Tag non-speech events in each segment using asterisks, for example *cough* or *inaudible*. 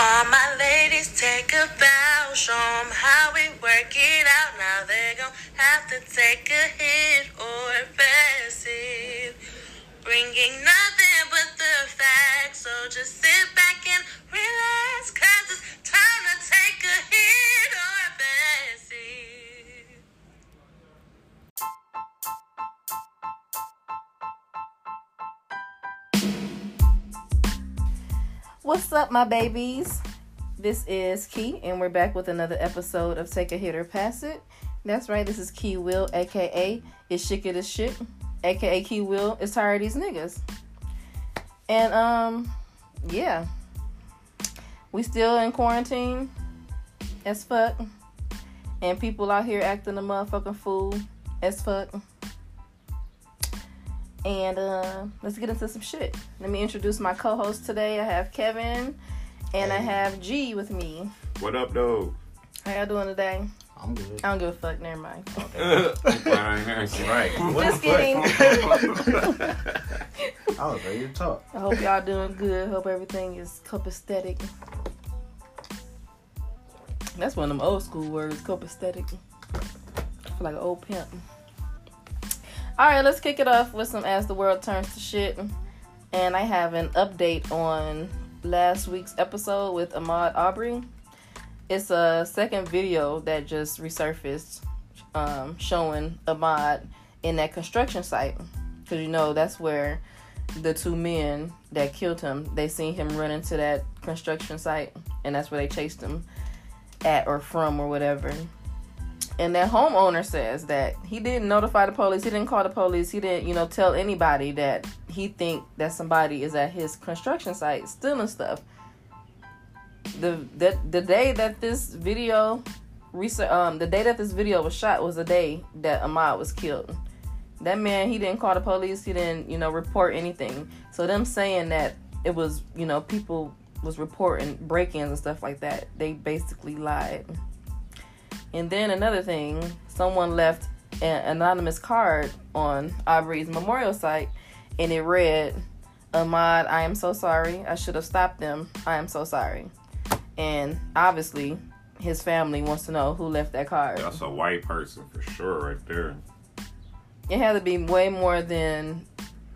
All my ladies take a bow, show 'em how we work it out. Now they gon' have to take a hit or pass it. Bringing nothing but the facts, so just sit back and relax, cause it's time to take a hit What's up, my babies? This is Key, and we're back with another episode of Take a Hit or Pass It. That's right, this is Key Will, aka It's Shit It Is Shit, aka Key Will is tired of these niggas. And, um, yeah. We still in quarantine as fuck. And people out here acting a motherfucking fool as fuck. And uh, let's get into some shit. Let me introduce my co-host today. I have Kevin, and I have G with me. What up, though? How y'all doing today? I'm good. I don't give a fuck. Never mind. *laughs* right. Just kidding. *laughs* I was ready to talk. I hope y'all doing good. Hope everything is copacetic. That's one of them old school words, copacetic. I feel like an old pimp. All right, let's kick it off with some As the World Turns to Shit. And I have an update on last week's episode with Ahmaud Aubrey. It's a second video that just resurfaced um, showing Ahmaud in that construction site. Because you know, that's where the two men that killed him, they seen him run into that construction site. And that's where they chased him at or from or whatever. And that homeowner says that he didn't notify the police. He didn't call the police. He didn't, you know, tell anybody that he think that somebody is at his construction site stealing stuff. The the the day that this video, recent um, the day that this video was shot was the day that Ahmaud was killed. That man, he didn't call the police. He didn't, you know, report anything. So them saying that it was, you know, people was reporting break-ins and stuff like that. They basically lied. And then another thing, someone left an anonymous card on Aubrey's memorial site, and it read, "Ahmaud, I am so sorry. I should have stopped them. I am so sorry." And obviously, his family wants to know who left that card. That's a white person for sure, right there. It had to be way more than,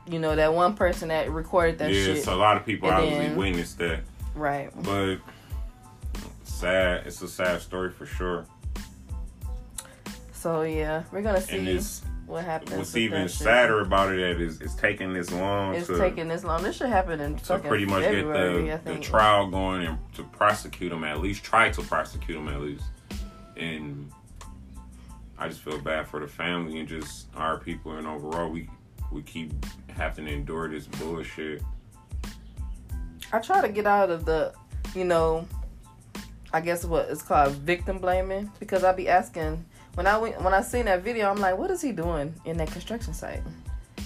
you know, that one person that recorded that yeah, shit. so a lot of people And obviously then- witnessed that, right. but sad. It's a sad story for sure. So yeah, we're gonna see what happens. what's even that sadder about it is it's taking this long It's to taking this long. This should happen in to pretty much February, get the, the trial going and to prosecute him at least, try to prosecute him at least. And I just feel bad for the family and just our people and overall we we keep having to endure this bullshit. I try to get out of the, you know, I guess what it's called victim blaming because I be asking when I went when I seen that video, I'm like, what is he doing in that construction site?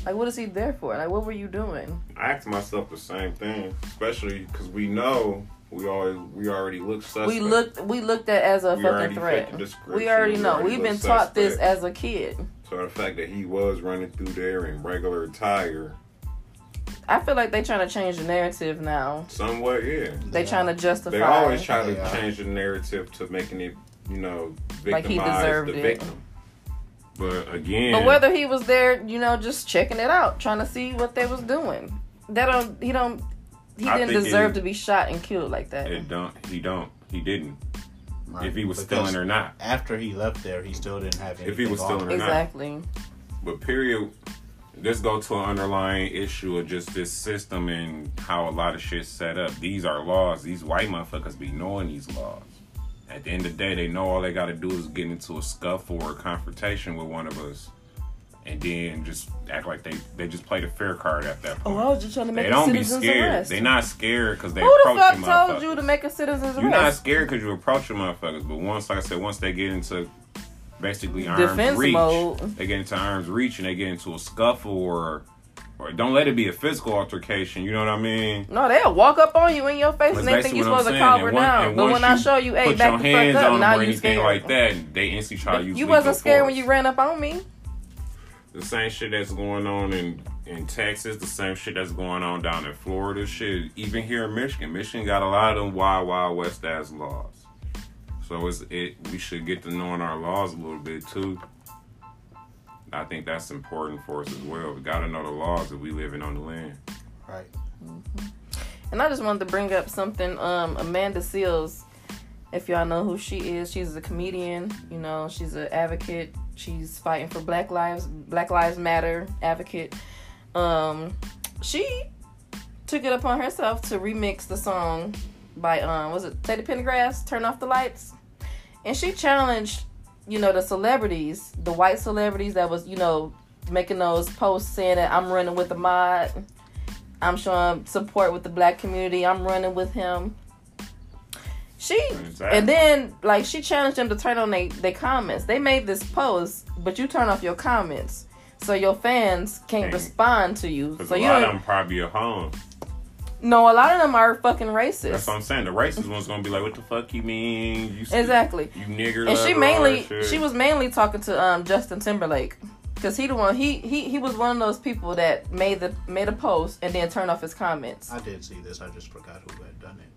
Like, what is he there for? Like, what were you doing? I asked myself the same thing, especially because we know we always we already look suspect. We looked we looked at as a We fucking threat. the. We already We know. already We've look been taught this as a kid. So the fact that he was running through there in regular attire, I feel like they trying to change the narrative now. somewhat, yeah. They trying to justify. They always try to They are. change the narrative to making it, you know, Like he deserved the it. victim. But again, But whether he was there, you know, just checking it out, trying to see what they was doing. That don't he don't he I didn't deserve it- to be shot and killed like that. it don't, he don't, he didn't. Right. If he was Because stealing or not. After he left there, he still didn't have anything. If he was on stealing him. or not. exactly. But period, let's go to an underlying issue of just this system and how a lot of shit's set up. These are laws. These white motherfuckers be knowing these laws. At the end of the day, they know all they got to do is get into a scuffle or a confrontation with one of us, and then just act like they they just played a fair card at that point. Oh, I was just trying to make they don't be scared. arrest. They not scared because they Who the approach fuck you told you to make a citizen's You're not scared because you approach your motherfuckers, but once, like I said, once they get into basically arms Defense reach, mode. they get into arms reach and they get into a scuffle or, or don't let it be a physical altercation. You know what I mean? No, they'll walk up on you in your face and they think you're supposed to calm her down. But when I show you, hey, back your the hands fuck up, on now or you anything scared. like that, they instantly try to use you wasn't scared when you ran up on me. The same shit that's going on in in Texas, the same shit that's going on down in Florida. Shit, even here in Michigan, Michigan got a lot of them wild, wild west ass laws. So it's it. We should get to knowing our laws a little bit too. I think that's important for us as well. We got to know the laws that we living on the land. Right. And I just wanted to bring up something. Um, Amanda Seales, if y'all know who she is, she's a comedian. You know, she's an advocate. She's fighting for Black lives, Black Lives Matter advocate. Um, she took it upon herself to remix the song by um, was it Teddy Pendergrass? Turn off the lights, and she challenged, you know, the celebrities, the white celebrities that was, you know, making those posts saying that I'm running with the mod. I'm showing support with the black community. I'm running with him. She Exactly. and then like she challenged them to turn on they they comments. They made this post, but you turn off your comments, so your fans can't respond to you. So you don't. them probably at home. No, a lot of them are fucking racist. That's what I'm saying. The racist one's gonna be like, "What the fuck you mean? You st- Exactly. You nigger." and she mainly all that shit." she was mainly talking to um Justin Timberlake because he the one he he he was one of those people that made the made a post and then turned off his comments. I did see this. I just forgot who had done it.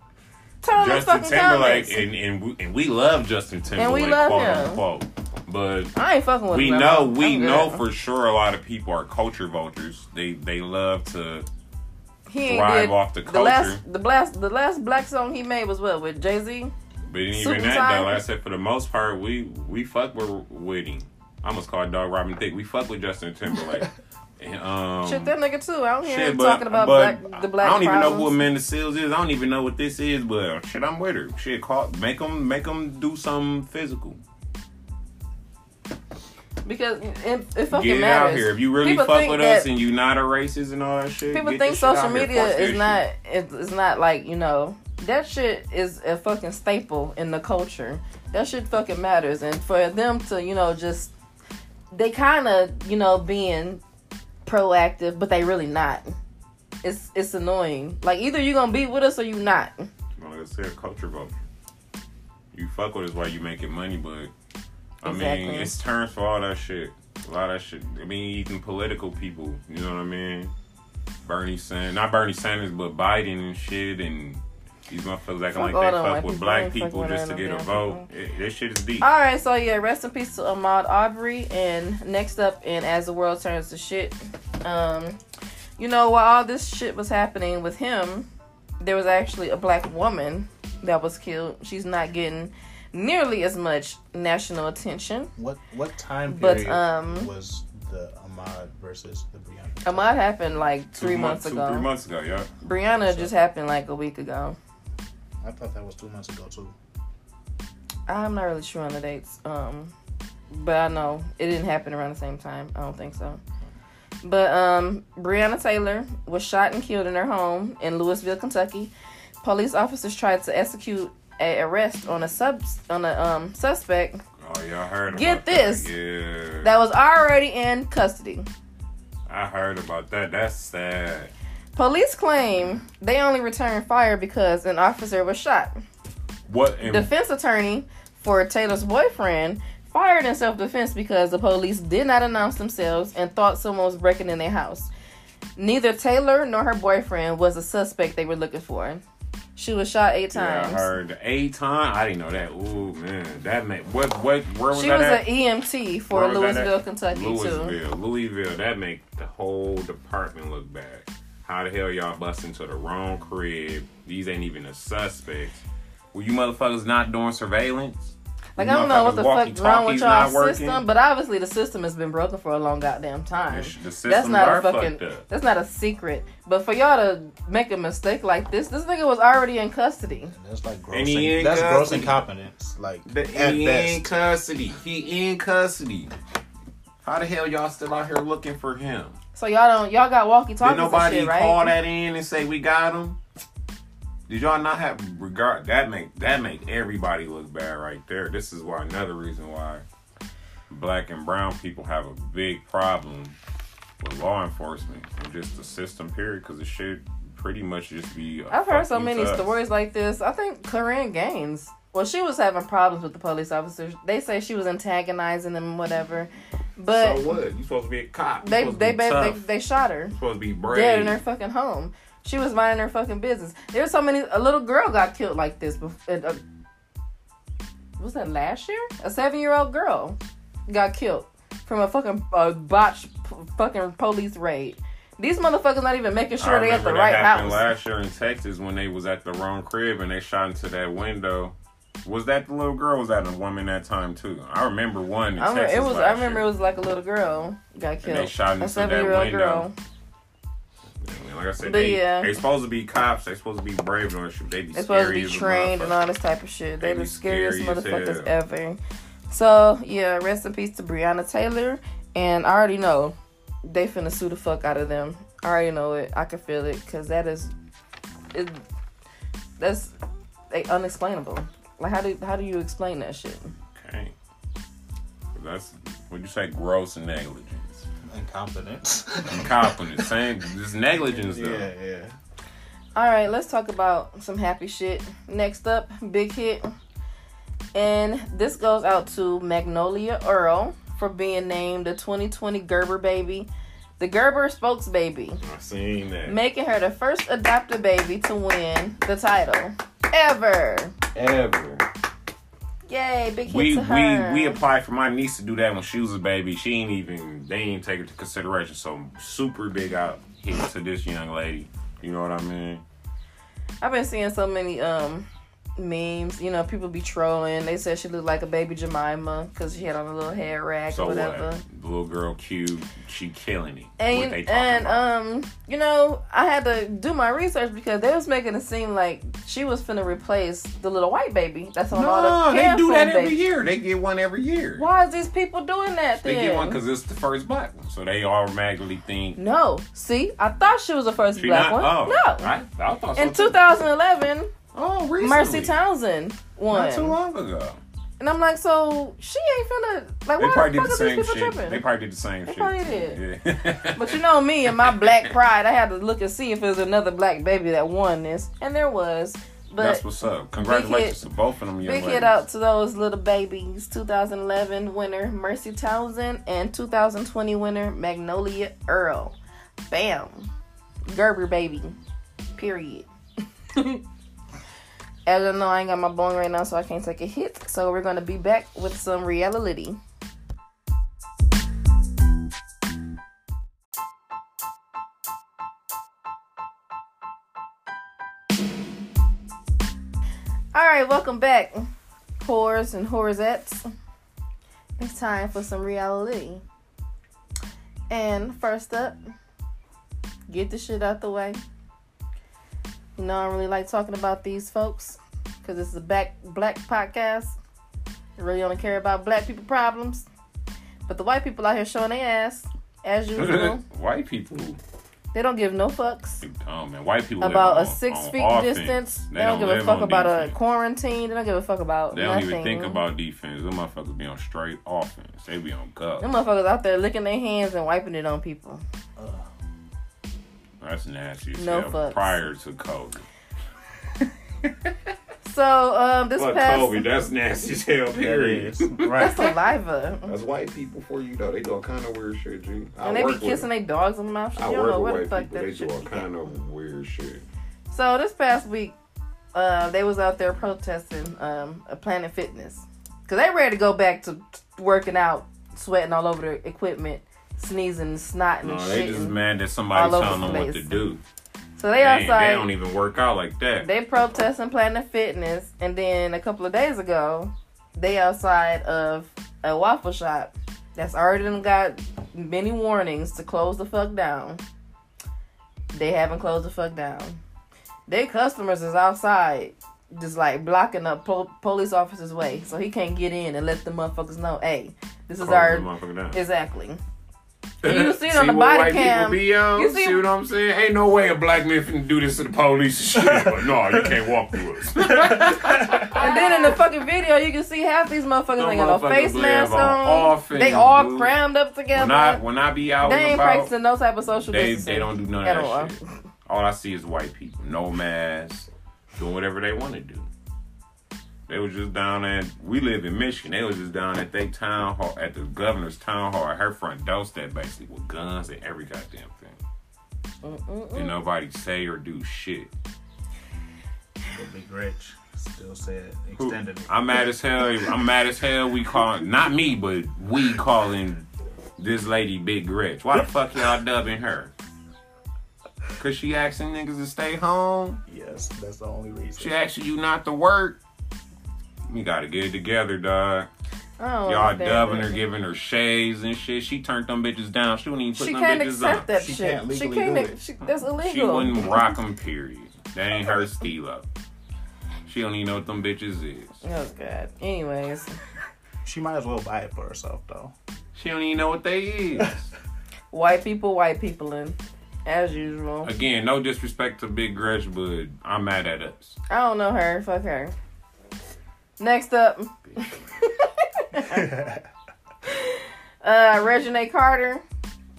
Turn Justin fucking Timberlake, comments. and and we, and we love Justin Timberlake, we love quote him. unquote. But I ain't fucking with we him. know I'm we good. know for sure a lot of people are culture vultures. They they love to he ain't thrive did, off the the last the last the last black song he made was what with Jay Z. But even and that though, like I said, for the most part, we we fuck with with him. I almost called Dog Robin Thicke. We fuck with Justin Timberlake. *laughs* and, um, Shit, that nigga too. I don't hear shit, him but, talking about black the black. I don't even know who problems. Amanda Seales is. I don't even know what this is. But shit, I'm with her. Shit, call make them make them do something physical. Because it, it fucking Get it matters. out here. If you really People fuck with us and you not a racist and all that shit, People think social media is not it's, not like you know that shit is a fucking staple in the culture. That shit fucking matters, and for them to you know just they kind of you know being proactive, but they really not. It's it's annoying. Like either you're gonna be with us or you not. Like I said, culture vote. You fuck with us while you making money, but I Exactly. mean, it's terms for all that shit. A lot of that shit. I mean, even political people. You know what I mean? Bernie Sanders, not Bernie Sanders, but Biden and shit, and these motherfuckers acting like they fuck with people. Black people just to get a vote. It, this shit is deep. All right, so yeah, rest in peace to Ahmaud Aubrey. And next up, in as the world turns to shit, um, you know, while all this shit was happening with him, there was actually a black woman that was killed. She's not getting nearly as much national attention. What what time But, period um, was the Ahmaud versus the Breonna? Ahmaud happened like Two three months, months two, ago. three months ago, yeah. Breonna just happened like a week ago. I thought that was two months ago too. I'm not really sure on the dates. Um, but I know it didn't happen around the same time. I don't think so. But um, Breonna Taylor was shot and killed in her home in Louisville, Kentucky. Police officers tried to execute a arrest on a sub on a um suspect Oh, y'all heard Get this. That. Yeah. that was already in custody. I heard about that. That's sad. Police claim they only returned fire because an officer was shot. What? And defense attorney for Taylor's boyfriend fired in self defense because the police did not announce themselves and thought someone was breaking in their house. Neither Taylor nor her boyfriend was a suspect they were looking for. She was shot eight times. Yeah, I heard eight times. I didn't know that. Ooh man, that made what? What? Where was that? she was at? an EMT for Where was that Louisville. Kentucky, too. Louisville, Louisville. That make the whole department look bad. How the hell y'all bust into the wrong crib? These ain't even the suspects. Were you motherfuckers not doing surveillance? Like I don't know what the motherfuckers fuck wrong with y'all working? system, but obviously the system has been broken for a long goddamn time. The, sh- the systems That's not are a fucking. up. That's not a secret. But for y'all to make a mistake like this, this nigga was already in custody. And that's like gross. And he in- in that's gross incompetence. Like The, at he in custody. He in custody. How the hell y'all still out here looking for him? So y'all don't y'all got walkie Did talkies and nobody shit, right? call that in and say we got him? Did y'all not have regard that make that make everybody look bad right there? This is why another reason why black and brown people have a big problem with law enforcement and just the system period because it should pretty much just be. I've heard so many us. stories like this. I think Korryn Gaines. Well, she was having problems with the police officers. They say she was antagonizing them, whatever. But so what? You supposed to be a cop. You they they, be they, they they shot her You supposed to be brave. dead in her fucking home. She was minding her fucking business. There's so many. A little girl got killed like this. bef- uh, was that last year? A seven year old girl got killed from a fucking uh, botched p- fucking police raid. These motherfuckers not even making sure they at the remember right that happened house. last year in Texas when they was at the wrong crib and they shot into that window. Was that the little girl? Was that a woman that time too? I remember one. In I remember, Texas it was. I remember year. it was like a little girl got And they killed. shot A into seven that year old window. girl. Like I said, But they yeah. they supposed to be cops. They supposed to be brave on shit. They be They're supposed to be trained and all this type of shit. They're They the scariest motherfuckers hell. ever. So yeah, rest in peace to Breonna Taylor. And I already know they finna sue the fuck out of them. I already know it. I can feel it because that is, it, that's like, unexplainable. Like how do how do you explain that shit? Okay. That's what you say. Gross negligence. Incompetence. Incompetence. Same. This negligence though. yeah, yeah. All right, let's talk about some happy shit. Next up, big hit. And this goes out to Magnolia Earl for being named the 2020 Gerber baby, the Gerber spokes baby, I seen that. making her the first adopted baby to win the title ever. Ever. Yay, big hit We to her. we we applied for my niece to do that when she was a baby. She ain't even they ain't take it to consideration. So super big out hit to this young lady. You know what I mean? I've been seeing so many um memes. You know, people be trolling. They said she looked like a baby Jemima because she had on a little hair rag So or whatever. The little girl cute, she killing it. what And and about? um, you know, I had to do my research because they was making it seem like she was finna replace the little white baby that's on all no, the they do that every babies. year. They get one every year. Why is these people doing that They then? get one because it's the first black one, so they automatically think no, see, I thought she was the first she black not. one. Oh, no, I, I thought so in too. 2011, Oh, recently. Mercy Townsend won. Not too long ago. and I'm like, so she ain't finna like They why probably the did the same these people shit. tripping? They probably did the same They shit. probably did. Yeah. But you know me and my black *laughs* pride, I had to look and see if there's another black baby that won this, and there was. But That's what's up. Congratulations hit- to both of them young Big ladies. hit out to those little babies. 2011 winner Mercy Townsend and 2020 winner Magnolia Earl. Bam. Gerber baby. Period. *laughs* As you know, I ain't got my bone right now, so I can't take a hit. So we're gonna be back with some reality. All right, welcome back, whores and whoresettes. It's time for some reality. And first up, get the shit out the way. You know, I really like talking about these folks because this is a back black podcast. I really only care about black people problems. But the white people out here showing their ass, as *laughs* usual. White people, they don't give no fucks oh man, white people about on- a six feet offense. distance. They, They don't, don't give a fuck about a quarantine. They don't give a fuck about They don't even think about defense. Them motherfuckers be on straight offense. They be on go. Them motherfuckers out there licking their hands and wiping it on people. That's nasty. No fucks. Prior to COVID. *laughs* So um, this Fuck past COVID. That's nasty as hell. Period. That is. Right. *laughs* saliva, That's white people for you though. They do all kind of weird shit, G. I and they be kissing them. their dogs in the mouth. I You don't work know with what the white fuck people. They do all kind of weird shit. So this past week, uh, they was out there protesting um, a Planet Fitness because they ready to go back to working out, sweating all over their equipment, sneezing, snotting, No, and they shit. just mad that somebody telling the them what to do. So they outside. they don't even work out like that. They protesting Planet Fitness, and then a couple of days ago, they outside of a waffle shop that's already got many warnings to close the fuck down. They haven't closed the fuck down. Their customers is outside, just like blocking up pol- police officers' way, so he can't get in and let the motherfuckers know, hey, this is Close our the motherfucker down. exactly. You *laughs* see it on the body white cam. Be on? You see, see- what I'm saying? Ain't no way a black man finna do this to the police and shit. *laughs* But no, you can't walk through us. *laughs* And then in the fucking video, you can see half these motherfuckers Them ain't got no face masks on they all dude. crammed up together. when I when I be out they ain't about, practicing no type of social they distancing. they don't do none of all. that shit. All I see is white people, no masks, doing whatever they want to do. They was just down at we live in Michigan. They was just down at their town hall at the governor's town hall at her front doorstep basically with guns and every goddamn thing. Mm-mm-mm. And nobody say or do shit. Big Gretch still said extended it. I'm mad as hell. I'm mad as hell. We call not me, but we calling this lady Big Gretch. Why the fuck y'all dubbing her? Cause she asking niggas to stay home. yes, that's the only reason. She asking you not to work. You gotta get it together, dog. Oh, I don't Y'all understand dubbing her, giving her shades and shit. She turned them bitches down. She wouldn't even put She them can't bitches accept on. that She shit. can't she legally can't. do it. She, that's illegal. She wouldn't *laughs* rock them, period. That ain't her steelo. She don't even know what them bitches is. Oh god. Anyways, She might as well buy it for herself though. She don't even know what they is. *laughs* white people, white people, in as usual. Again, no disrespect to Big Gretch, but I'm mad at us. I don't know her. Fuck her. Next up, *laughs* uh, Reginae Carter.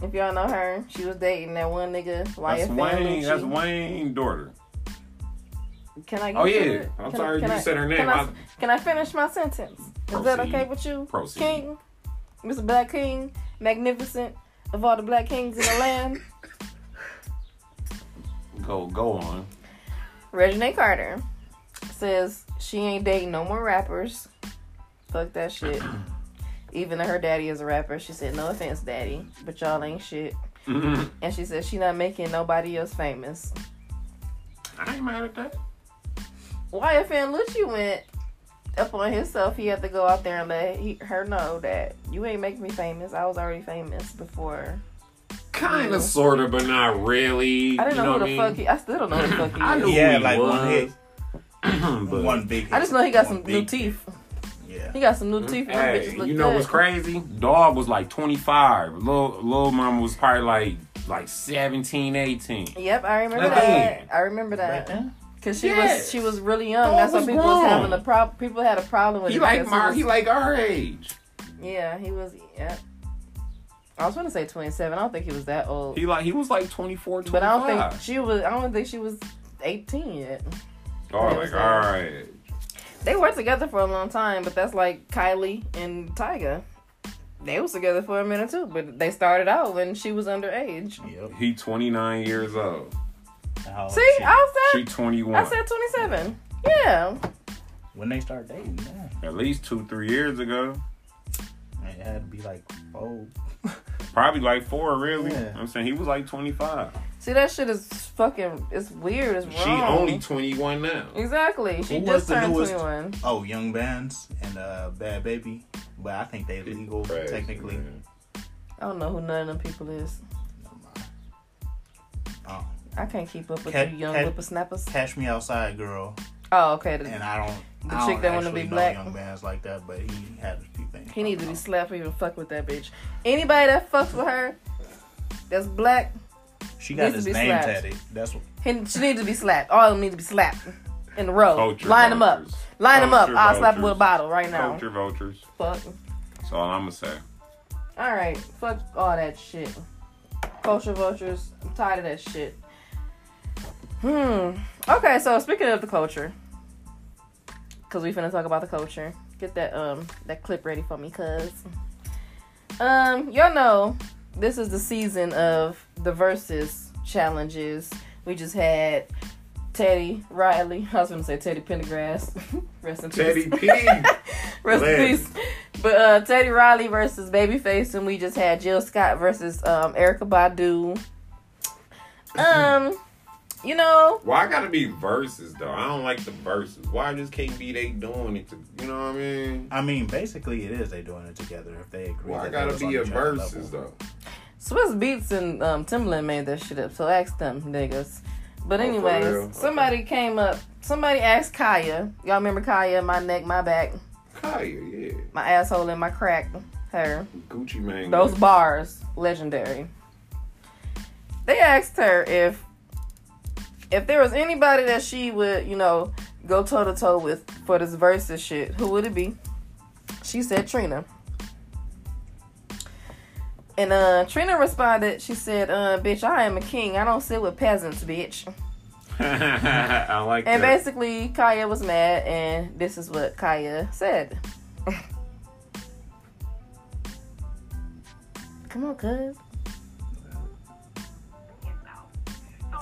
If y'all know her, she was dating that one nigga. That's YFN Wayne. That's Wayne's daughter. Can I? Get Oh yeah. it? I'm Can I- sorry can you I- said her name. Can I, I- can I finish my sentence? Is that okay with you, Proceed. King, Mr. Black King, magnificent of all the black kings in the land? Go go on. Regina Carter says she ain't dating no more rappers. Fuck that shit. *clears throat* Even though her daddy is a rapper, she said, "No offense, daddy, but y'all ain't shit." I *laughs* And she said she not making nobody else famous. I ain't mad at that. YFN Lucci went up on himself. He had to go out there and let he, her know that you ain't making me famous. I was already famous before. Kind of, sort of, but not really. I didn't you know, who what the I fuck he. I still don't know who the fuck *clears throat* he I is. knew Yeah, who he like one was. hit. But, one big. I just know he got some new teeth. Yeah. He got some new teeth. and them Hey, bitches look you know good. what's crazy? Dog was like 25. Little Lil Mama was probably like like 17, 18. Yep, I remember Like, that. I remember that. there. Cause she Yes. was she was really young. Dog That's why was people was grown. having a problem. People had a problem with He it. like because Mar, was- he like our age. yeah, he was. Yeah, I was gonna say twenty seven. I don't think he was that old. He like he was like 24, 25. but I don't think she was. I don't think she was eighteen yet. Oh, He like was, all right. They were together for a long time, but that's like Kylie and Tyga. They was together for a minute too, but they started out when she was underage. Yep. He 29 years old. How old See, is she? I She 21. I said twenty seven. Yeah, when they start dating, yeah. At least two, three years ago. It had to be like oh Probably like four, really. Yeah. I'm saying he was like 25. See that shit is fucking. It's weird. It's wrong. She only 21 now. Exactly. She Who just was the turned 21. oh Young Bands and uh Bhad Bhabie. But I think they legal Crazy, technically. man. I don't know who none of them people is. Oh, I can't keep up with Cat- you young cat- whippersnappers. Catch Me Outside Girl, Oh, okay. The- and I don't. The I chick don't that wanna be black? Young Bands like that, but he had a few things. he needs to be slapped for even fuck with that bitch. Anybody that fucks with her, that's black, She got needs to his be name slapped. tatted. That's what. he, she needs to be slapped. All of them need to be slapped in a row. Culture Line them up. vultures. Line them up. Culture I'll slap them with a bottle right now. Culture vultures. Fuck. That's all I'm gonna say. All right. Fuck all that shit. Culture vultures. I'm tired of that shit. Hmm. Okay, so speaking of the culture, because we finna talk about the culture. Get that um that clip ready for me, cuz. Um, y'all know this is the season of the versus challenges. We just had Teddy Riley. *laughs* I was gonna say Teddy Pendergrass. *laughs* Rest in Teddy peace. P. *laughs* Rest in peace. But uh, Teddy Riley versus Babyface, and we just had Jill Scott versus um, Erykah Badu. Um, you know, Why gotta be verses though? I don't like the verses. Why just can't be they doing it? To, you know what I mean? I mean, basically, it is they doing it together if they agree. Why that gotta they was on be a verses though? Swizz Beatz and um, Timbaland made that shit up, so ask them niggas. But Oh, anyways, real? somebody came up. Somebody asked Khia. Y'all remember Khia? My neck, my back, Khia, yeah. my asshole, and my crack. Her. Gucci Mane. Those bars, legendary. They asked her if if there was anybody that she would, you know, go toe to toe with for this versus shit, who would it be? She said Trina. And uh Trina responded, she said, uh, bitch, I am a king. I don't sit with peasants, bitch. *laughs* I like And that. basically, Khia was mad, and this is what Khia said. *laughs* Come on, cuz.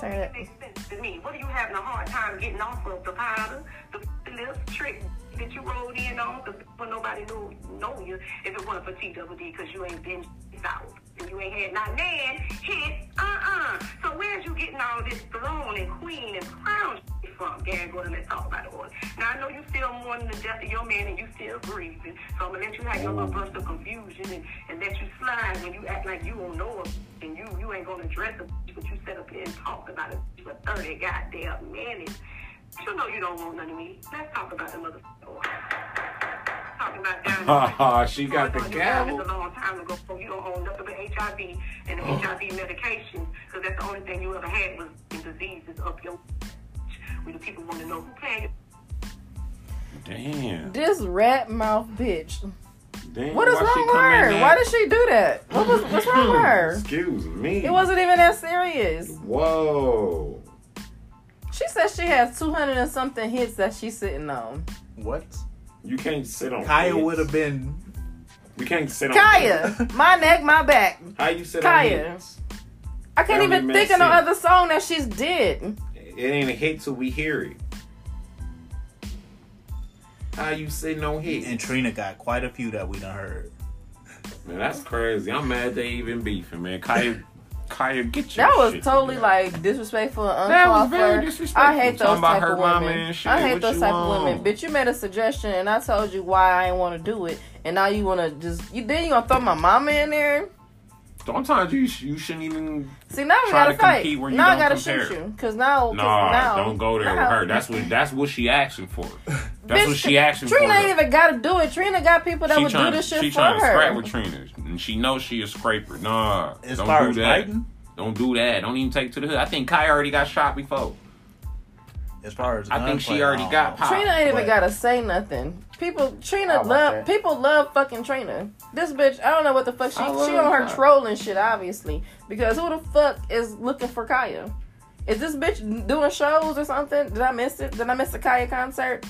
So Turn it it. Me. What are you having a hard time getting off of the powder, the lips trick that you rolled in on? Because nobody knew know you if it wasn't for TWD because you ain't been south and you ain't had not man hit uh-uh. So where's you getting all this throne and queen and crown from? Gary, go and let's talk about it. Now I know you still mourning the death of your man and you still grieving. So I'm gonna let you have your little burst of confusion and, and let you slide when you act like you don't know it and you you ain't gonna address it, but you sit up here and talk about it for 30 goddamn minutes. You know you don't want none of me. Let's talk about the mother. Talking about *laughs* down Oh, *laughs* she got the It's gavel. a long time ago. You don't own nothing but HIV and the *gasps* HIV medication because that's the only thing you ever had was the diseases of your. *laughs* We the people want to know who paying Damn. This rat mouth bitch. Damn. What is wrong with her? Why did she do that? What was what's wrong with her? Excuse me. It wasn't even that serious. Whoa. She says she has 200 and something hits that she's sitting on. What? You can't sit on. Khia would have been. We can't sit on. Khia, *laughs* my neck, my back. How you sit Khia. on hits? I can't even think of no other song that she's did. It ain't a hit till we hear it. How you sitting on hits? And Trina got quite a few that we done heard. Man, that's crazy. I'm mad they even beefing, man. Khia, Khia, get your That was shit totally together. like disrespectful and That uncalled was very for. disrespectful. I hate those Talking about type her of women. and shit. I hate What those you type of women. Bitch, you made a suggestion and I told you why I didn't want to do it, and now you want to just you then you gonna throw my mama in there. Sometimes you you shouldn't even. See now we gotta to fight. compete where you now I don't gotta compare. shoot you because now 'cause Nah, now, don't go there now- with her. That's what that's what she asking for. That's Bitch, what she asking Trina for. ain't though. even gotta do it. Trina got people that she would trying, do this shit she for her. She trying to scrap with Trina, and she knows she a scraper. Nah, As don't far do as that. fighting, Don't do that. Don't even take it to the hood. I think Kai already got shot before. as far as I think she already got popped. Trina ain't even gotta say nothing. People, Trina love that. people love fucking Trina. This bitch, I don't know what the fuck she she on her her. trolling shit, obviously. Because who the fuck is looking for Khia? Is this bitch doing shows or something? Did I miss it? Did I miss the Khia concert?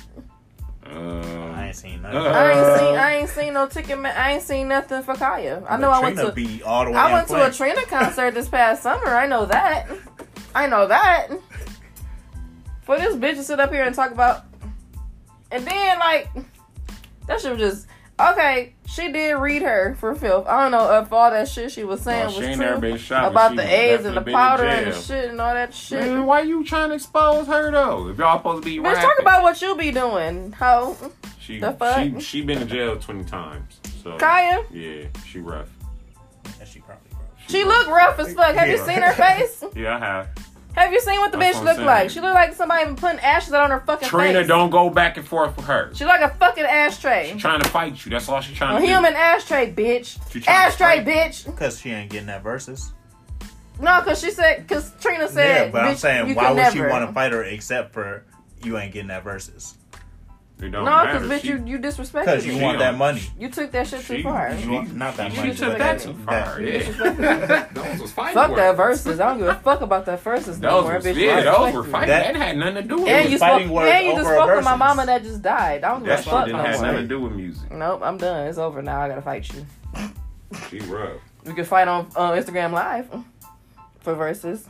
Um, I ain't seen nothing. Uh, I ain't seen I ain't seen no ticket. Ma- I ain't seen nothing for Khia. I know I went to be all the way I in went to a Flint. Trina concert this past summer. I know that. I know that. *laughs* For this bitch to sit up here and talk about, and then like that shit was just okay. She did read her for filth. I don't know if all that shit she was saying No, she was ain't true never been shot, about the AIDS and the definitely been in powder and the shit and all that shit. Man, why you trying to expose her though? If y'all supposed to be Bitch, rapping, talk about what you be doing, ho. she the fuck? she she been in jail twenty times. So Khia, yeah, she rough. Yeah, she probably broke. she look rough as fuck. Have you seen her face? *laughs* Yeah, I have. Have you seen what the That's bitch what look I'm saying. like? She looked like somebody putting ashes on her fucking Trina, face. Trina, don't go back and forth with her. She like a fucking ashtray. She trying to fight you. That's all she trying A to do. human ashtray, bitch. She trying to Ashtray, bitch. Because she ain't getting that versus. No, cause she said, cause Trina said. yeah, but I'm saying, why could would she want to fight her except for you ain't getting that versus? It don't No, cause bitch, She- you you disrespected Because you want that money. You took that shit too far. she- Well, not that She money. took but that too far. Yeah. *laughs* *laughs* Those was fighting Fuck that words. verses. I don't give a fuck about that verses no Those more, was, bitch. yeah, You those were fighting. That- That, had nothing to do with And it. you fighting spoke, words and you just over spoke with my versus. mama that just died. I don't give a That's why it fuck didn't no have nothing to more. do with music. Nope, I'm done. It's over now. I gotta fight you. She rough. We can fight on uh, Instagram Live for verses,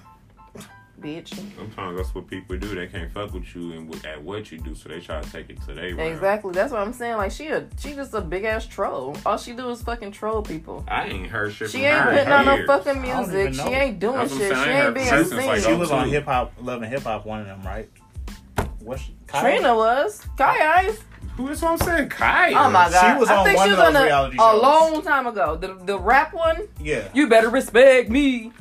bitch. Sometimes that's what people do. They can't fuck with you and with, at what you do, so they try to take it to their round. Exactly. That's what I'm saying. Like she a she just a big ass troll. All she do is fucking troll people. I ain't heard shit She from ain't her in putting out no fucking music. She ain't doing That's shit. saying. She ain't heard being seen. like, She was on hip hop, loving hip hop, one of them, right? What's she? Khia? Trina was. Khia, I ain't- Who is what I'm saying? Kaya. oh my god. She god. was I on think one she of was on those a, reality a long time ago. The the rap one. Yeah. You better respect me.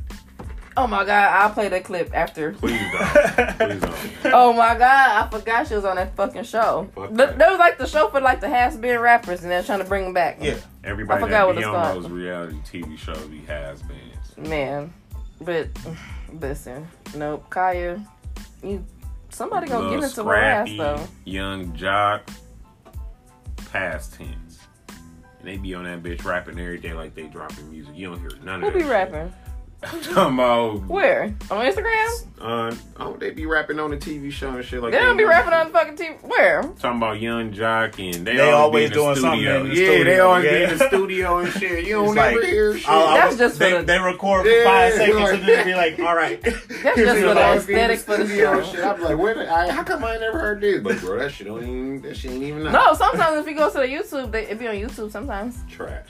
Oh my god, I'll play that clip after. Please don't. *laughs* Please don't. Oh my god, I forgot she was on that fucking show. Fuck Th- that. That was like the show for like the has been rappers and they're trying to bring them back. yeah. Everybody I forgot that what be it's on called. those reality TV shows be has beens. Man. But listen, nope, Khia, you somebody gonna get into her ass though. Yung Joc, past tense. And they be on that bitch rapping every day like they dropping music. You don't hear none Who of that be shit. rapping? *laughs* Talking about Where? On Instagram? uh, oh, they be rapping on the TV show and shit like that. They don't be rapping on the fucking TV. Where? Talking about Yung Joc and they, They always, always doing the something in the yeah, they studio, always be in the studio and shit. You *laughs* don't It's never like, hear shit. I'll- I'll- That's just for they, the- they record for Yeah, five seconds like- and then be like, all right. That's just for the *laughs* always aesthetic for the show. Shit. I'm like, where? The, I, how come I never heard this? But bro, that shit don't even. That shit ain't even. out. No, sometimes if you go to the YouTube, they, it be on YouTube sometimes. trash.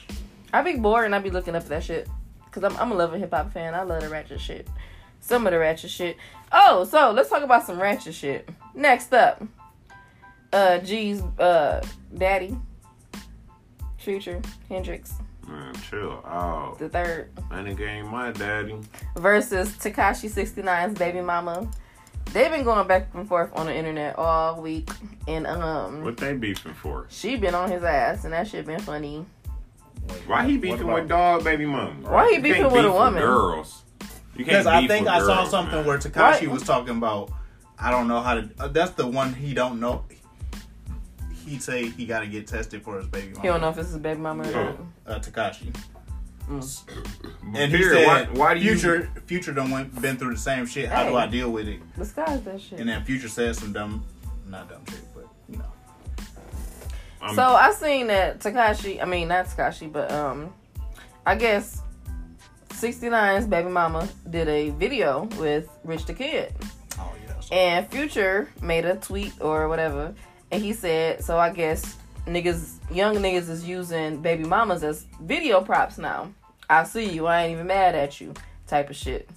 I be bored and I be looking up that shit. Cause I'm I'm a loving hip hop fan. I love the ratchet shit. Some of the ratchet shit. Oh, so let's talk about some ratchet shit. Next up, uh, G's uh daddy, Future Hendrix Man, chill out. the third That nigga ain't my daddy. versus Tekashi 69's baby mama. They've been going back and forth on the internet all week, and um, What they beefing for? she been on his ass, and that shit been funny. Why he What beefing with dog baby mama? Why he You beefing can't with a beef woman? Girls. You can't Because I beef think with I saw girls, something man. where Tekashi Why- was talking about, I don't know how to. Uh, that's the one he don't know. He'd say he got to get tested for his baby mama. He don't know if this is baby mama or not. Uh, Tekashi. Mm. And he Here, said, why, why do you? Future, Future done went, been through the same shit. How do Hey. I deal with it? Disguise that shit. And then Future said some dumb, not dumb shit, but you know. I'm- So I seen that Tekashi, I mean not Tekashi, but um, I guess 69's baby mama did a video with Rich the Kid, Oh yeah. So, and Future made a tweet or whatever, and he said, so I guess niggas, young niggas is using baby mamas as video props now. I see you, I ain't even mad at you, type of shit.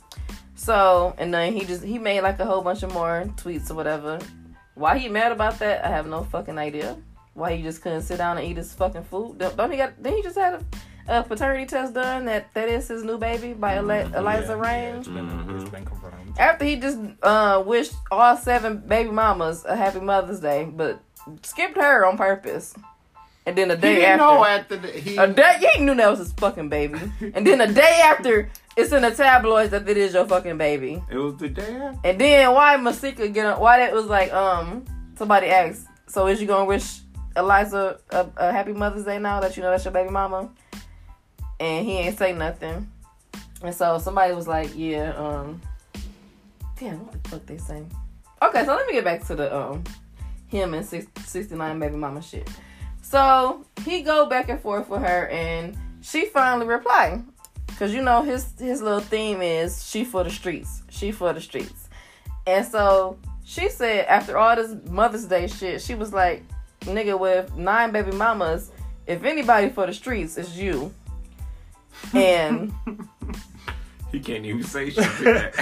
So and then he just he made like a whole bunch of more tweets or whatever. Why he mad about that? I have no fucking idea. Why he just couldn't sit down and eat his fucking food? Don't, don't he got? Then he just had a, a paternity test done that that is his new baby by Eli- Eliza yeah, Range. it's been, Mhm. it's been confirmed. After he just uh wished all seven baby mamas a happy Mother's Day, but skipped her on purpose. And then a he day didn't after, know after the, he. a day he knew that was his fucking baby. *laughs* and then a day after, it's in the tabloids that it is your fucking baby. it was the day after. And then why Masika get on, why that was like um somebody asked, so is you gonna wish Eliza a, a happy Mother's Day now that you know that's your baby mama? And he ain't say nothing. And so somebody was like, yeah, um damn, what the fuck they say? Okay, so let me get back to the um him and 69 baby mama shit. So he go back and forth with her and she finally replied. Cause you know his his little theme is she for the streets. She for the streets. And so she said after all this Mother's Day shit, she was like, nigga with nine baby mamas, if anybody for the streets, it's you. And *laughs* He can't even say shit to that.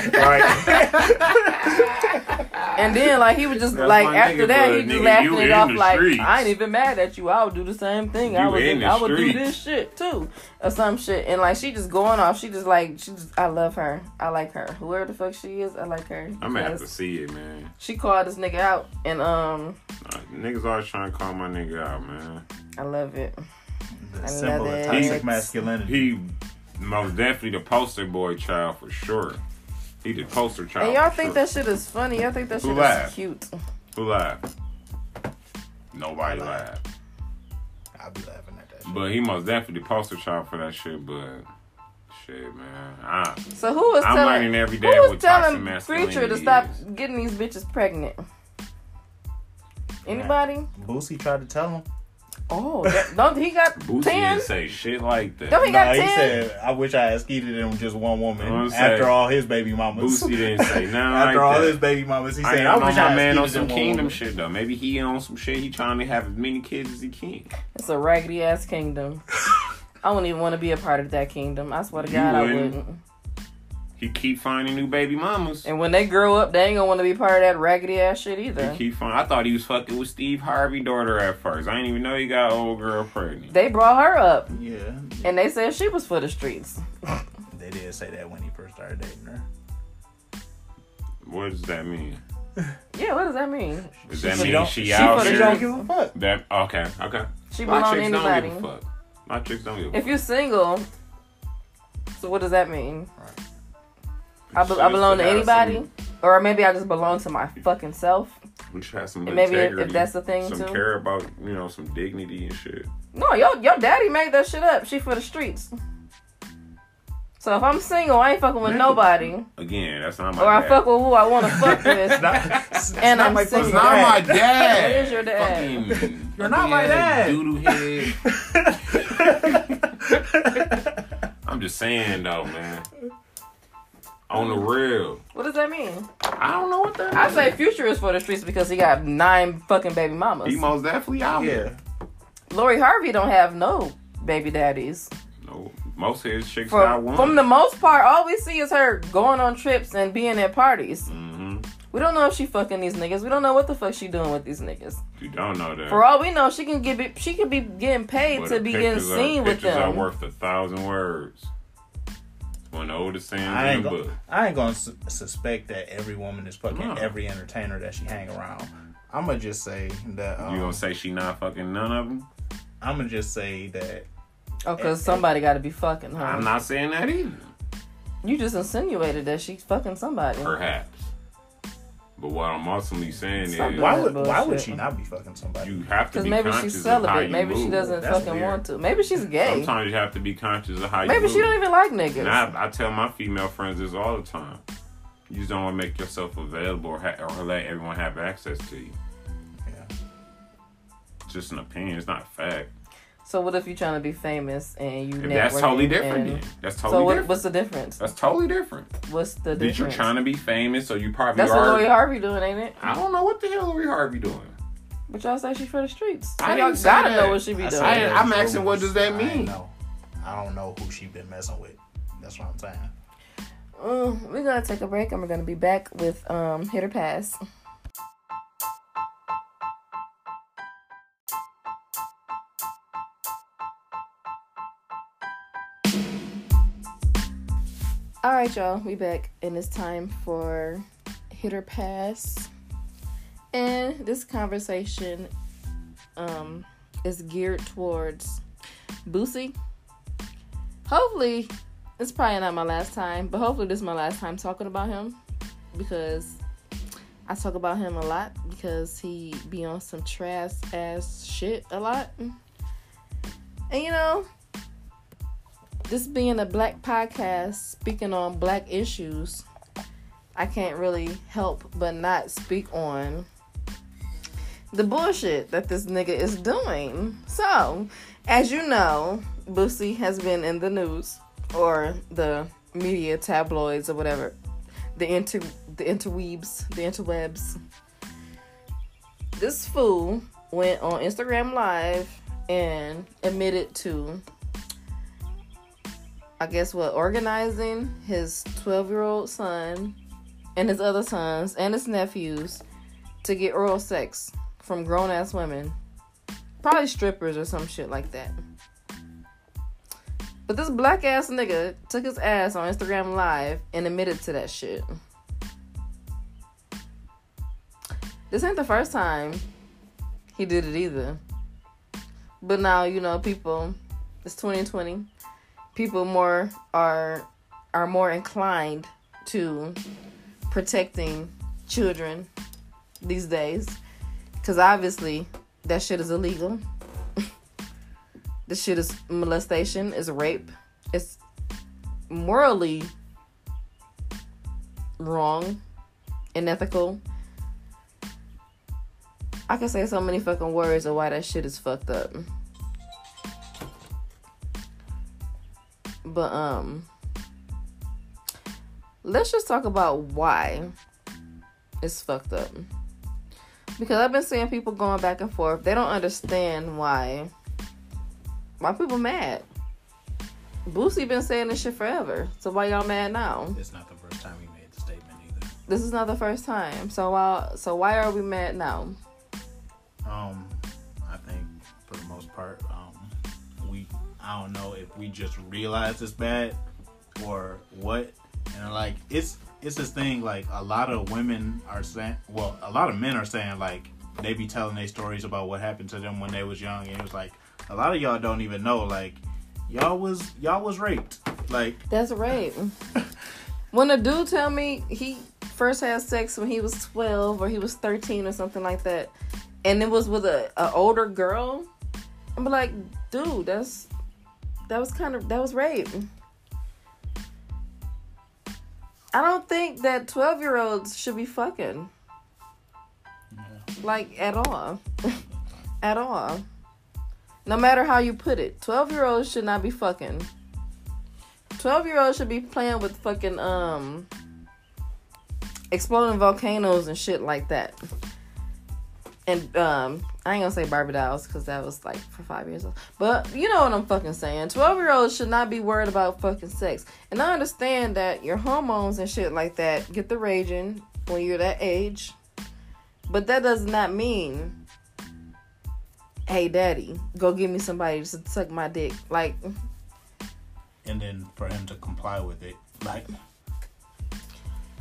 *laughs* *laughs* and then like he was just That's like after that he just laughing it off like streets. I ain't even mad at you. I would do the same thing. I would in the I would do this shit too or some shit. And like she just going off. She just like she just I love her. I like her. Whoever the fuck she is, I like her. I'm gonna have to see it, man. She called this nigga out and um Uh, niggas always trying to call my nigga out, man. I love it. The I symbol love of it. toxic masculinity. He most definitely the poster boy child for sure. He the poster child. And y'all for think sure. that shit is funny? Y'all think that Who shit laughed? is cute? Who laughed? Nobody I laughed. laughed. I'll be laughing at that. Shit. But he most definitely the poster child for that shit. But shit, man, I, So who was I'm telling learning every day who was what toxic telling masculinity Future to stop getting these bitches pregnant? Anybody? Boosie tried to tell him. Oh, that, don't he got Boosie ten? didn't say shit like that. Don't he No, got he 10? said, "I wish I had skeeted him just one woman You know after all his baby mamas." Boosie didn't say *laughs* no. after like all that. his baby mamas, he I said, ain't "I know wish my I had man on skeeted some him one kingdom woman." shit though. Maybe he on some shit. He trying to have as many kids as he can. It's a raggedy ass kingdom. *laughs* I wouldn't even want to be a part of that kingdom. I swear to You God, I wouldn't. Wouldn't. He keep finding new baby mamas. And when they grow up, they ain't gonna want to be part of that raggedy ass shit either. He keep finding. I thought he was fucking with Steve Harvey daughter at first. I didn't even know he got old girl pregnant. They brought her up, Yeah, and they said she was for the streets. *laughs* they did say that when he first started dating her. What does that mean? *laughs* Yeah, what does that mean? Does that She mean she, she out for She here? don't give a fuck. That okay, okay. She My belong to chicks don't anybody. give a fuck. My chicks don't give a If you're single, so what does that mean? fuck. I, be- I belong to anybody, or maybe I just belong to my fucking self. We should have some And maybe if- if that's the thing, some too. care about you know some dignity and shit. No, your your daddy made that shit up. She for the streets. So if I'm single, I ain't fucking with nobody, Again, that's not my or I fuck with who I want to fuck *laughs* with. Not- And not I'm my single. It's fucking not my dad. dad. It is your dad. Fucking You're not my dad. Doodle head. *laughs* I'm just saying though, man. On the real, What does that mean? I don't know what that. I is. say Future is for the streets because he got nine fucking baby mamas. he most definitely out here. Yeah. Lori Harvey don't have no baby daddies. No, most of his chicks got For, one. from the most part, all we see is her going on trips and being at parties. hmm We don't know if she fucking these niggas. We don't know what the fuck she doing with these niggas. You don't know that. For all we know, she can get she could be getting paid But to be getting pictures are- seen with pictures are worth a thousand words. It's one of the oldest sayings I in ain't, the go, book. I ain't gonna su- suspect that every woman is fucking No. every entertainer that she hang around. I'm gonna just say that. Um, You gonna say she not fucking none of them? I'm gonna just say that. Oh, cause somebody got to be fucking her. I'm not saying that either. You just insinuated that she's fucking somebody. Perhaps. But what I'm ultimately saying Stop is, Why that would Why would she not be fucking somebody? you have to be maybe conscious she's of how celibate. you Maybe she doesn't That's fucking weird. want to. Maybe she's gay. Sometimes you have to be conscious of how you Maybe move. she don't even like niggas. And I, I tell my female friends this all the time. You just don't want to make yourself available or, ha- or let everyone have access to you. Yeah. It's just an opinion. It's not a fact. So what if you're trying to be famous and you? If that's totally different. and- Then. That's So totally what, different. what's the difference? That's totally different. What's the difference? That difference? you're trying to be famous, so you probably That's what are. Lori Harvey doing, ain't it? I don't know what the hell Lori Harvey doing. But y'all say she's for the streets. I y'all didn't say gotta that. know what she be I doing. I, I'm asking, what does that mean? ain't know. I don't know who she been messing with. That's what I'm saying. Mm, we're gonna take a break and we're gonna be back with um hit or pass. All right, y'all, we back, and it's time for hit or pass. And this conversation um is geared towards Boosie. Hopefully, it's probably not my last time, but hopefully this is my last time talking about him because I talk about him a lot because he be on some trash ass shit a lot. And you know, this being a black podcast speaking on black issues, I can't really help but not speak on the bullshit that this nigga is doing. So, as you know, Boosie has been in the news or the media tabloids or whatever, the inter the interweebs, the interwebs. This fool went on Instagram Live and admitted to, I guess, what organizing his twelve year old son and his other sons and his nephews to get oral sex from grown ass women, probably strippers or some shit like that. But this black ass nigga took his ass on Instagram Live and admitted to that shit. This ain't the first time he did it either. But now, you know, people it's 2020. People more are are more inclined to protecting children these days cuz obviously that shit is illegal. *laughs* This shit is molestation, is rape, it's morally wrong, unethical. I can say so many fucking words of why that shit is fucked up. But um let's just talk about why it's fucked up. Because I've been seeing people going back and forth. They don't understand why why people mad? Boosie been saying this shit forever. So why y'all mad now? It's not the first time he made the statement either. This is not the first time. So why so why are we mad now? Um, I think for the most part, I don't know if we just realize it's bad or what. And like it's it's this thing like a lot of women are saying, well, a lot of men are saying like they be telling their stories about what happened to them when they was young, and it was like a lot of y'all don't even know like y'all was y'all was raped. Like That's rape. *laughs* when a dude tell me he first had sex when he was 12 or he was 13 or something like that, and it was with a, a older girl, I'm like, dude, that's that was kind of that was rape. I don't think that 12 year olds should be fucking. Like, at all. *laughs* at all. No matter how you put it. 12 year olds should not be fucking. 12 year olds should be playing with fucking, um, exploding volcanoes and shit like that. And, um, I ain't gonna say Barbie dolls because that was like for five years old. But you know what I'm fucking saying. 12 year olds should not be worried about fucking sex. And I understand that your hormones and shit like that get the raging when you're that age. But that does not mean, hey, daddy, go give me somebody to suck my dick. Like, And then for him to comply with it, like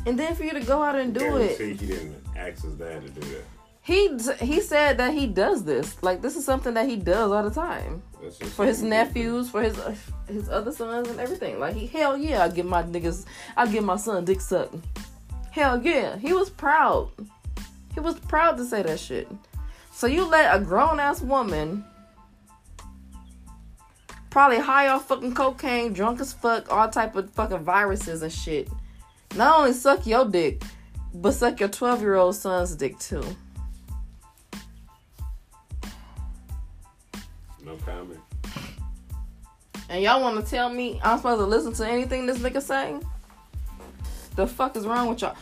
and then for you to go out and do it. Guarantee he didn't ask his dad to do that. He he said that he does this. Like this is something that he does all the time for his something he did. nephews, for his uh, his other sons and everything. Like he hell yeah, I give my niggas, I give my son dick sucking. Hell yeah, he was proud. He was proud to say that shit. So you let a grown ass woman, probably high off fucking cocaine, drunk as fuck, all type of fucking viruses and shit, not only suck your dick, but suck your twelve year old son's dick too. Comment. And y'all want to tell me I'm supposed to listen to anything this nigga say? The fuck is wrong with y'all?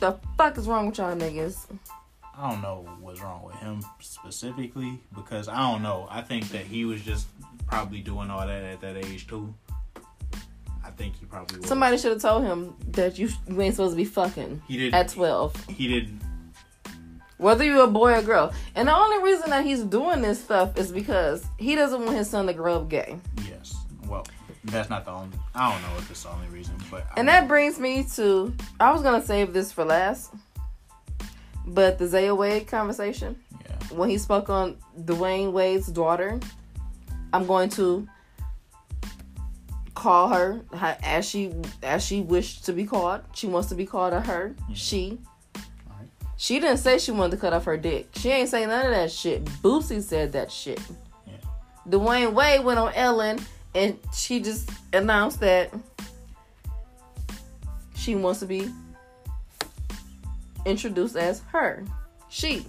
The fuck is wrong with y'all niggas? I don't know what's wrong with him specifically because I don't know. I think that he was just probably doing all that at that age too. I think he probably was. Somebody should have told him that you, you ain't supposed to be fucking he didn't at 12. He didn't. Whether you're a boy or girl. And the only reason that he's doing this stuff is because he doesn't want his son to grow up gay. Yes. Well, that's not the only. I don't know if it's the only reason, but And that brings me to I was gonna save this for last. But the Zaya Wade conversation. yeah. when he spoke on Dwyane Wade's daughter, I'm going to call her as she as she wished to be called. She wants to be called a her. She. She didn't say she wanted to cut off her dick. She ain't say none of that shit. Boosie said that shit. Yeah. Dwyane Wade went on Ellen and she just announced that she wants to be introduced as her. She.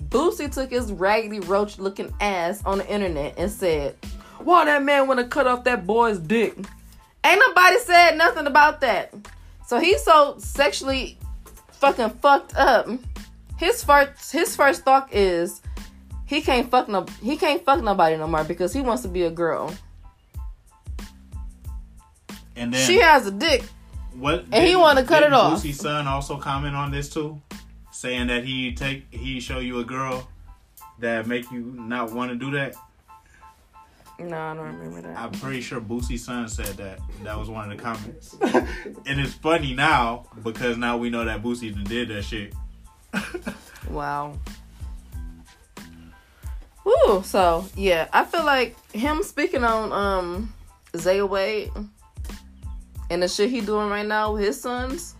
Boosie took his raggedy roach looking ass on the internet and said, Why that man wanna cut off that boy's dick? Ain't nobody said nothing about that. So he's so sexually fucking fucked up. His first his first thought is he can't fuck no he can't fuck nobody no more because he wants to be a girl. And then She has a dick. what? and he wanna cut it off. Boosie's son also comment on this too, saying that he take he show you a girl that make you not want to do that. No, I don't remember that. I'm pretty sure Boosie's son said that. That was one of the comments. *laughs* and it's funny now because now we know that Boosie did that shit. *laughs* Wow. Woo, so yeah, I feel like him speaking on um Zaya Wade and the shit he doing right now with his sons.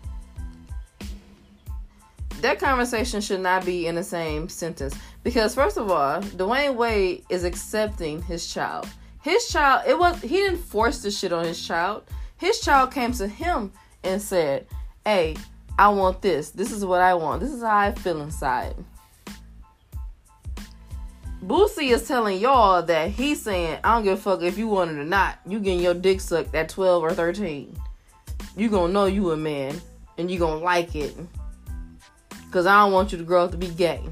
That conversation should not be in the same sentence because first of all, Dwyane Wade is accepting his child. His child, it was he didn't force this shit on his child. His child came to him and said, "Hey, I want this. This is what I want. This is how I feel inside." Boosie is telling y'all that he's saying, I don't give a fuck if you want it or not. You getting your dick sucked at 12 or 13. You gonna know you a man and you gonna like it. Cause I don't want you to grow up to be gay.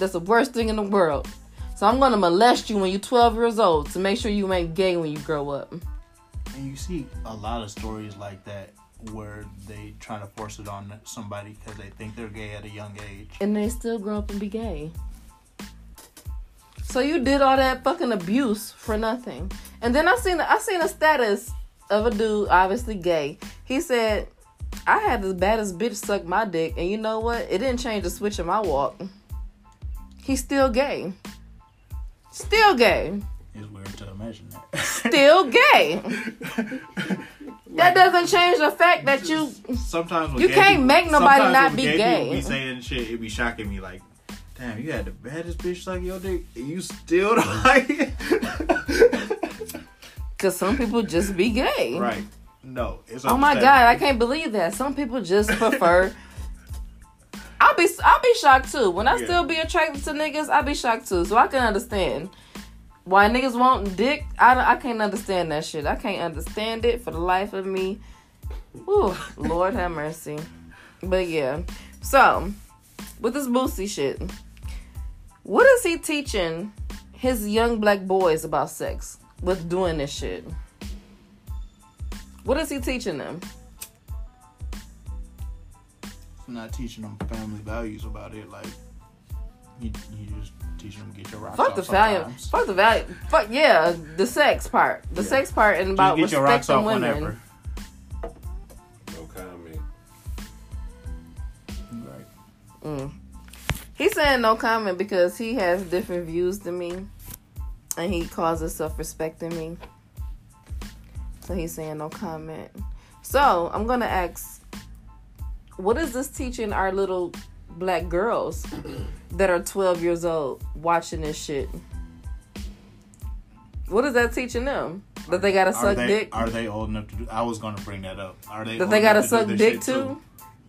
That's the worst thing in the world. So I'm gonna molest you when you're 12 years old to make sure you ain't gay when you grow up. And you see a lot of stories like that where they try to force it on somebody because they think they're gay at a young age. And they still grow up and be gay. So you did all that fucking abuse for nothing. And then I seen I seen a status of a dude, obviously gay. He said, I had the baddest bitch suck my dick, and you know what? It didn't change the switch in my walk. He's still gay. Still gay. It's weird to imagine that. Still gay. *laughs* That doesn't change the fact that you sometimes You can't people- make nobody not be gay. gay. people Be saying shit, it be shocking me. Like, damn, you had the baddest bitch suck your dick, and you still don't *laughs* like it. *laughs* cause some people just be gay. right. No, it's Oh my god, I can't believe that. Some people just *laughs* prefer. I'll be I'll be shocked too. When I Yeah. still be attracted to niggas, I'll be shocked too. So I can understand why niggas want dick. I, I can't understand that shit. I can't understand it for the life of me. Whew, *laughs* Lord have mercy. But yeah, so with this Boosie shit, what is he teaching his young black boys about sex with doing this shit? What is he teaching them? not teaching them family values about it. Like you, you just teaching them to get your rocks Fuck off the value. Fuck the value. Fuck yeah, the sex part. The Yeah. sex part and Just about get your rocks respecting off women. whenever. No comment. Right. Mm. He's saying no comment because he has different views than me, and he calls himself respecting me. So he's saying no comment. So I'm gonna ask, what is this teaching our little black girls that are 12 years old watching this shit? What is that teaching them? That they gotta suck they, dick? Are they old enough to do? I was gonna bring that up. Are they? that they gotta to suck dick shit too?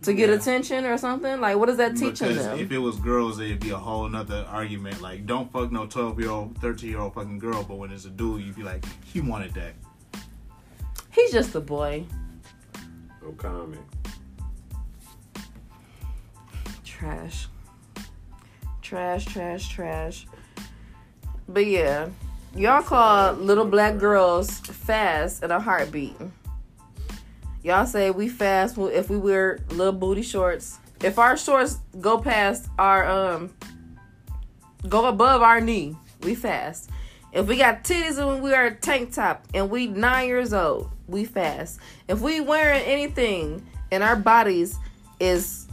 To get Yeah. attention or something? Like, what is that teaching Because them? if it was girls, it'd be a whole nother argument. Like, don't fuck no twelve year old, thirteen year old fucking girl. But when it's a dude, you'd be like, he wanted that. He's just a boy. No comment. Trash. Trash, trash, trash. But yeah, y'all call little black girls fast in a heartbeat. Y'all say we fast if we wear little booty shorts. If our shorts go past our um go above our knee, we fast. If we got titties and we wear a tank top and we nine years old, we fast. If we wearing anything and our bodies is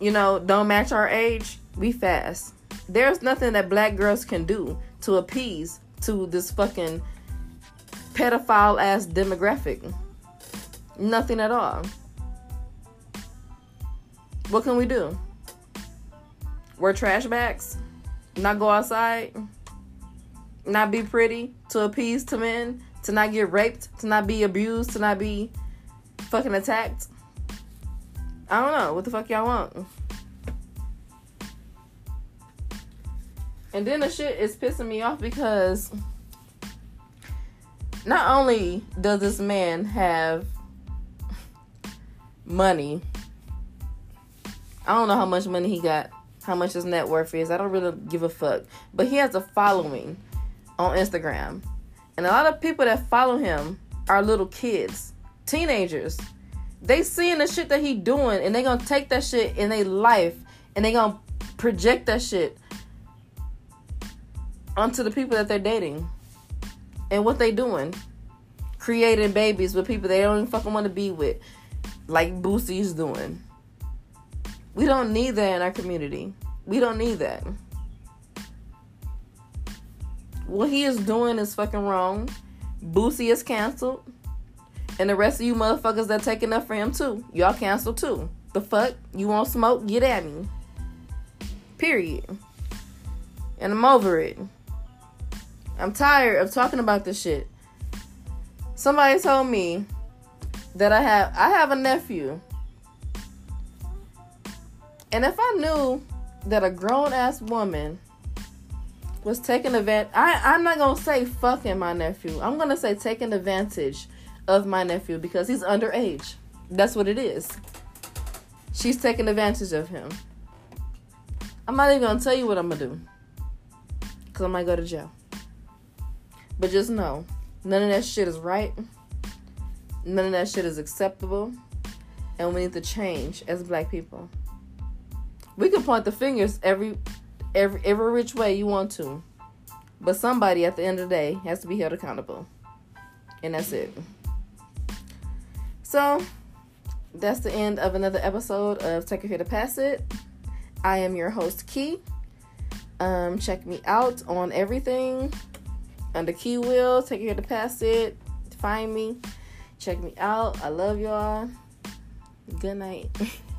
you know, don't match our age, we fast. There's nothing that black girls can do to appease to this fucking pedophile ass demographic. Nothing at all. What can we do? Wear trash bags? Not go outside? Not be pretty to appease to men? To not get raped? To not be abused? To not be fucking attacked? I don't know. What the fuck y'all want? And then the shit is pissing me off because not only does this man have money, I don't know how much money he got, how much his net worth is. I don't really give a fuck. But he has a following on Instagram. And a lot of people that follow him are little kids, teenagers. They seeing the shit that he doing and they gonna take that shit in their life and they gonna project that shit onto the people that they're dating and what they doing. Creating babies with people they don't even fucking want to be with like Boosie's doing. We don't need that in our community. We don't need that what he is doing is fucking wrong Boosie is canceled and the rest of you motherfuckers that taking up for him too. Y'all cancel too. The fuck? You want smoke? Get at me. Period. And I'm over it. I'm tired of talking about this shit. Somebody told me that I have I have a nephew. And if I knew that a grown ass woman was taking advantage I'm not gonna say fucking my nephew. I'm gonna say taking advantage of my nephew because he's underage. That's what it is. She's taking advantage of him. I'm not even gonna tell you what I'm gonna do. Cause I might go to jail. But just know, none of that shit is right. None of that shit is acceptable. And we need to change as black people. We can point the fingers every every every which way you want to. But somebody at the end of the day has to be held accountable. And that's it. So that's the end of another episode of Take It Here to Pass It. I am your host, Key. Um, check me out on everything under Key Wheel. Take It Here to Pass It. Find me. Check me out. I love y'all. Good night. *laughs*